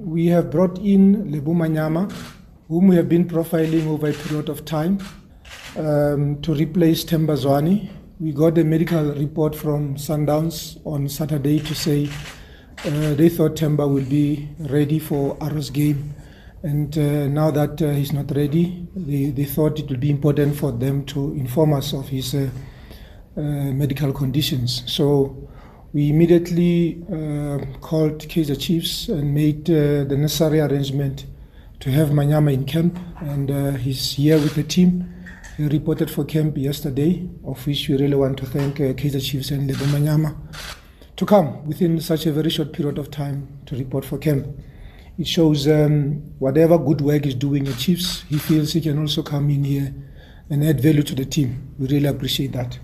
we have brought in Lebo Manyama, whom we have been profiling over a period of time, um, to replace Themba Tembazwani. We got a medical report from Sundowns on Saturday to say uh, they thought Themba will be ready for Arrow's game. And uh, now that uh, he's not ready, they, they thought it would be important for them to inform us of his uh, uh, medical conditions. So we immediately uh, called Kaizer Chiefs and made uh, the necessary arrangement to have Manyama in camp, and uh, he's here with the team. He reported for camp yesterday, of which we really want to thank uh, Kaizer Chiefs and Lebo Manyama to come within such a very short period of time to report for camp. It shows um, whatever good work is doing at Chiefs, he feels he can also come in here and add value to the team. We really appreciate that.